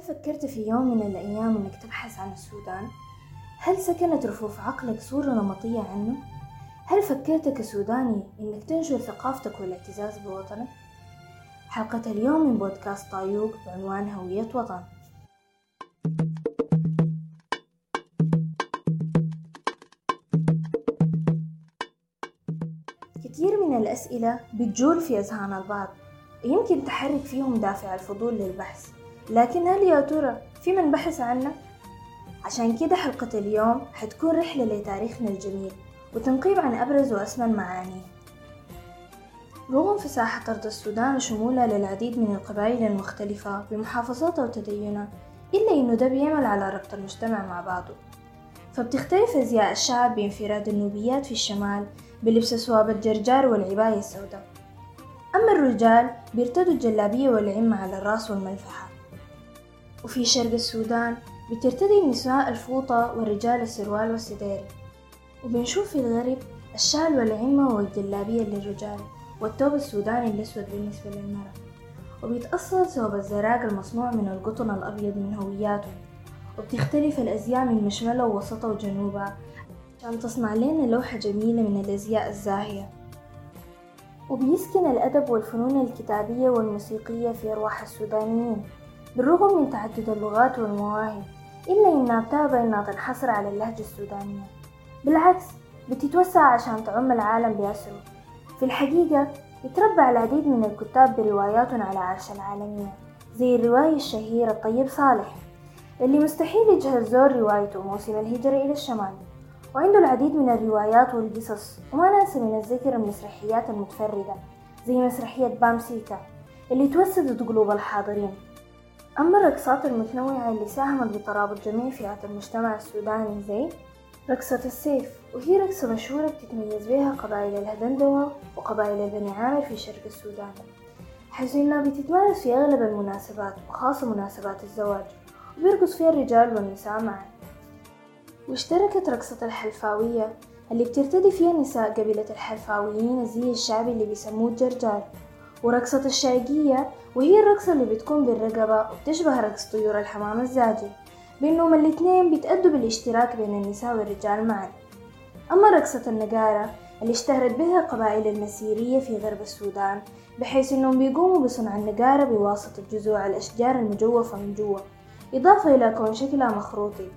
هل فكرت في يوم من الأيام أنك تبحث عن السودان؟ هل سكنت رفوف عقلك صورة نمطية عنه؟ هل فكرت كسوداني أنك تنشر ثقافتك والاعتزاز بوطنك؟ حلقة اليوم من بودكاست طايوق بعنوان هوية وطن كثير من الأسئلة بتجول في أذهان البعض ويمكن تحرك فيهم دافع الفضول للبحث لكن هل يا ترى في من بحث عنه؟ عشان كده حلقة اليوم حتكون رحلة لتاريخنا الجميل وتنقيب عن أبرز وأسمى المعاني رغم فساحة أرض السودان وشمولها للعديد من القبائل المختلفة بمحافظاتها وتدينها إلا إنه ده بيعمل على ربط المجتمع مع بعضه. فبتختلف أزياء الشعب بانفراد النوبيات في الشمال بلبس سواب الجرجار والعباية السوداء. أما الرجال بيرتدوا الجلابية والعمة على الرأس والملفحة. وفي شرق السودان بترتدي النساء الفوطة والرجال السروال والسدير. وبنشوف في الغرب الشال والعمة والجلابية للرجال والثوب السوداني الأسود بالنسبة للمرأة. وبيتأصل ثوب الزراق المصنوع من القطن الأبيض من هوياته. وبتختلف الأزياء من مشملة ووسطة وجنوبه عشان تصنع لنا لوحة جميلة من الأزياء الزاهية. وبيسكن الأدب والفنون الكتابية والموسيقية في أرواح السودانيين. بالرغم من تعدد اللغات والمواهب إلا إنها بتابع إنها تنحصر على اللهجة السودانية. بالعكس بتتوسع عشان تعم العالم بأسره. في الحقيقة يتربع العديد من الكتاب برواياتهم على عرش العالمية زي الرواية الشهيرة الطيب صالح اللي مستحيل يجهل زور روايته موسم الهجرة إلى الشمال. وعنده العديد من الروايات والقصص وما ننسى من الذكر المسرحيات المتفردة زي مسرحية بامسيكا اللي توسدت قلوب الحاضرين. أما الرقصات المتنوعة اللي ساهمت بترابط جميع فئات المجتمع السوداني زي رقصة السيف وهي رقصة مشهورة بتتميز بها قبائل الهدندوة وقبائل البني عامر في شرق السودان. حيث إنها بتتمارس في أغلب المناسبات وخاصة مناسبات الزواج وبيرقص فيها الرجال والنساء معا. واشتركت رقصة الحلفاوية اللي بترتدي فيها نساء قبيلة الحلفاويين الزي الشعبي اللي بيسموه الجرجال. ورقصة الشايقية وهي الرقصة اللي بتكون بالرقبة وبتشبه رقص طيور الحمام الزاجل بينهم الاتنين بيتأدوا بالاشتراك بين النساء والرجال معا. أما رقصة النقارة اللي اشتهرت بها قبائل المسيرية في غرب السودان بحيث إنهم بيقوموا بصنع النقارة بواسطة جذوع الأشجار المجوفة من جوا إضافة إلى كون شكلها مخروطي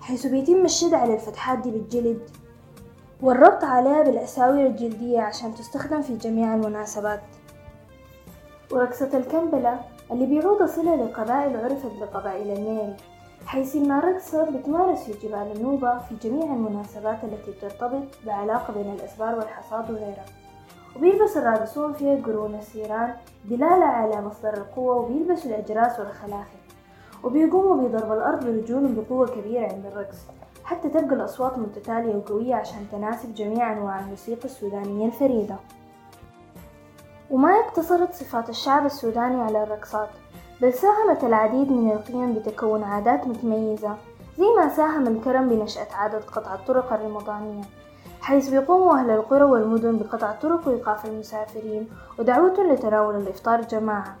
حيث بيتم الشد على الفتحات دي بالجلد والربط عليها بالأساور الجلدية عشان تستخدم في جميع المناسبات. ورقصة الكمبلة اللي بيعود صلة لقبائل عرفت بقبائل الميري حيث إنها رقصة بتمارس في جبال النوبة في جميع المناسبات التي بترتبط بعلاقة بين الأسبار والحصاد وغيرها. وبيلبس الراقصون فيها قرون السيران دلالة على مصدر القوة وبيلبسوا الأجراس والخلاخل. وبيقوموا بضرب الأرض برجولهم بقوة كبيرة عند الرقص حتى تبقى الأصوات متتالية وقوية عشان تناسب جميع أنواع الموسيقى السودانية الفريدة. وما اقتصرت صفات الشعب السوداني على الرقصات بل ساهمت العديد من القيم بتكون عادات متميزة زي ما ساهم الكرم بنشأة عادة قطع الطرق الرمضانية حيث بيقوموا أهل القرى والمدن بقطع الطرق وإيقاف المسافرين ودعوتهم لتناول الإفطار جماعة.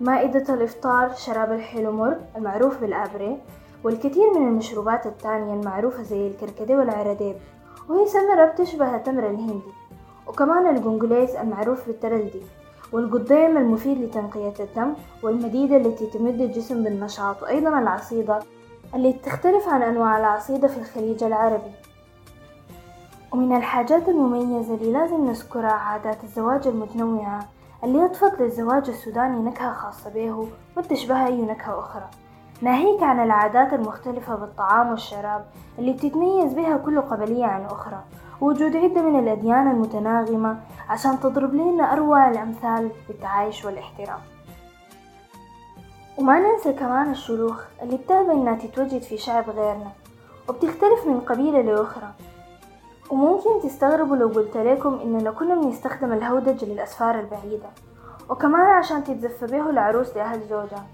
مائدة الإفطار شراب الحلو مر المعروف بالأبري والكثير من المشروبات التانية المعروفة زي الكركديه والعرديب وهي سمرة بتشبه التمر الهندي. وكمان القنقليس المعروف بالترلدي والقضيم المفيد لتنقية الدم والمديدة التي تمد الجسم بالنشاط وأيضا العصيدة اللي تختلف عن أنواع العصيدة في الخليج العربي. ومن الحاجات المميزة اللي لازم نذكرها عادات الزواج المتنوعة اللي أضفت للزواج السوداني نكهة خاصة به ما تشبه أي نكهة أخرى. ناهيك عن العادات المختلفة بالطعام والشراب اللي بتتميز بها كل قبلية عن أخرى. ووجود عدة من الأديان المتناغمة عشان تضرب لنا أروع الأمثال بالتعايش والاحترام. وما ننسى كمان الشلوخ اللي بتهبى إنها تتوجد في شعب غيرنا وبتختلف من قبيلة لأخرى. وممكن تستغربوا لو قلت لكم إننا كنا بنستخدم الهودج للأسفار البعيدة وكمان عشان تتزف به العروس لأهل زوجها.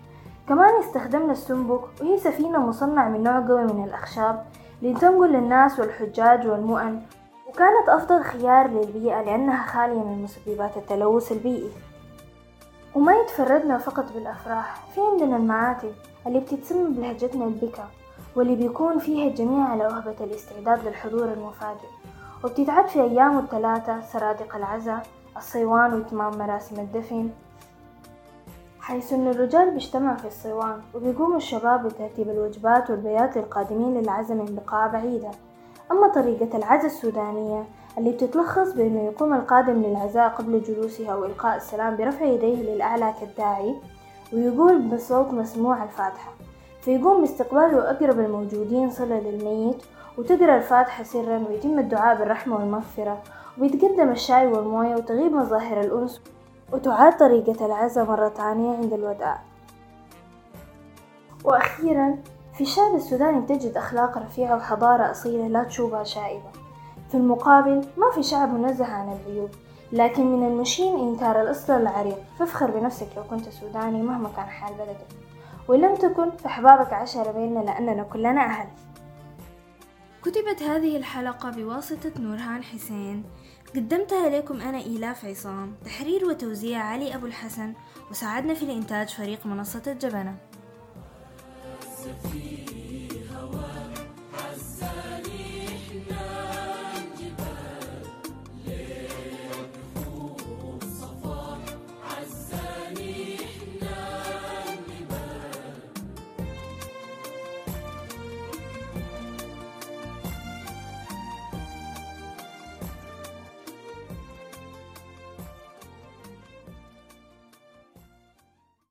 كمان استخدمنا السنبك وهي سفينة مصنعة من نوع قوي من الأخشاب لتنقل للناس والحجاج والمؤن. وكانت أفضل خيار للبيئة لأنها خالية من مسببات التلوث البيئي. وما يتفردنا فقط بالأفراح في عندنا المعاتب اللي بتتسمى بلهجتنا البكا واللي بيكون فيها الجميع على أهبة الاستعداد للحضور المفاجئ. وبتتعد في أيام الثلاثة سرادق العزاء الصيوان وإتمام مراسم الدفن. حيث أن الرجال بيجتمعوا في الصيوان وبيقوم الشباب بترتيب الوجبات والبيات للقادمين للعزاء من بقاع بعيدة أما طريقة العزاء السودانية اللي بتتلخص بأنه يقوم القادم للعزاء قبل جلوسه أو إلقاء السلام برفع يديه للأعلى كالداعي ويقول بصوت مسموع الفاتحة. فيقوم باستقباله أقرب الموجودين صلة للميت وتقرأ الفاتحة سرا ويتم الدعاء بالرحمة والمغفرة وبيتقدم الشاي والموية وتغيب مظاهر الأنس وتعاد طريقة العزاء مرة تانية عند الوداع. وأخيرا في الشعب السوداني تجد أخلاق رفيعة وحضارة أصيلة لا تشوبها شائبة. في المقابل ما في شعب منزه عن العيوب لكن من المشين إنكار الأصل العريق. فافخر بنفسك لو كنت سوداني مهما كان حال بلدك. وإن لم تكن فأحبابك عشرة بيننا لأننا كلنا أهل. كتبت هذه الحلقة بواسطة نورهان حسين. قدمتها لكم أنا إيلاف عصام تحرير وتوزيع علي أبو الحسن. وساعدنا في الإنتاج فريق منصة الجبنة. philosophy.